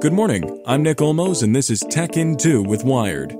Good morning. I'm Nick Olmos, and this is Tech In 2 with Wired.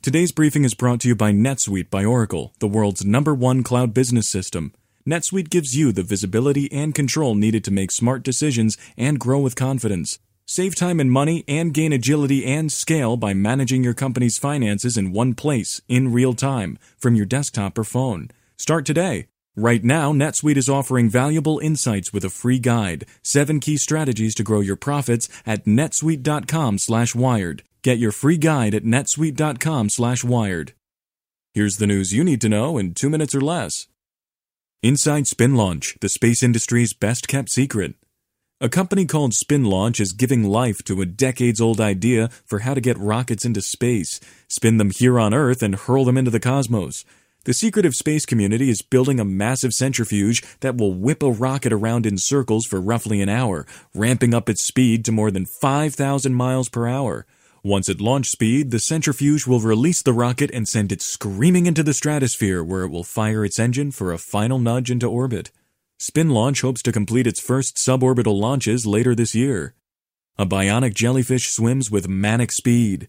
Today's briefing is brought to you by NetSuite by Oracle, the world's number one cloud business system. NetSuite gives you the visibility and control needed to make smart decisions and grow with confidence. Save time and money and gain agility and scale by managing your company's finances in one place, in real time, from your desktop or phone. Start today. Right now, NetSuite is offering valuable insights with a free guide, 7 key strategies to grow your profits at netsuite.com/wired. Get your free guide at netsuite.com/wired. Here's the news you need to know in 2 minutes or less. Inside Spin Launch, the space industry's best-kept secret. A company called Spin Launch is giving life to a decades old idea for how to get rockets into space, spin them here on Earth, and hurl them into the cosmos. The secretive space community is building a massive centrifuge that will whip a rocket around in circles for roughly an hour, ramping up its speed to more than 5,000 miles per hour. Once at launch speed, the centrifuge will release the rocket and send it screaming into the stratosphere where it will fire its engine for a final nudge into orbit. Spin Launch hopes to complete its first suborbital launches later this year. A bionic jellyfish swims with manic speed.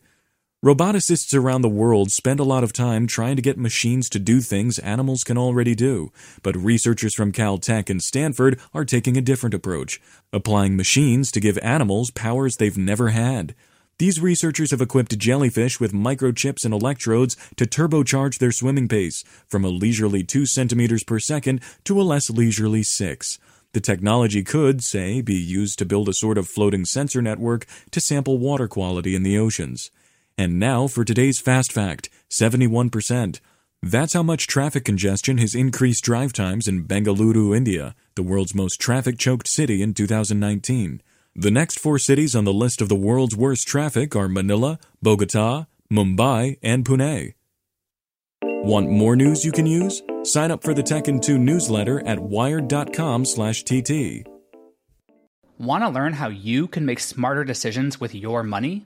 Roboticists around the world spend a lot of time trying to get machines to do things animals can already do, but researchers from Caltech and Stanford are taking a different approach, applying machines to give animals powers they've never had. These researchers have equipped jellyfish with microchips and electrodes to turbocharge their swimming pace from a leisurely 2 centimeters per second to a less leisurely 6. The technology could, say, be used to build a sort of floating sensor network to sample water quality in the oceans. And now for today's fast fact 71%. That's how much traffic congestion has increased drive times in Bengaluru, India, the world's most traffic choked city in 2019. The next four cities on the list of the world's worst traffic are Manila, Bogota, Mumbai, and Pune. Want more news you can use? Sign up for the Tech in 2 newsletter at wired.com/tt. Want to learn how you can make smarter decisions with your money?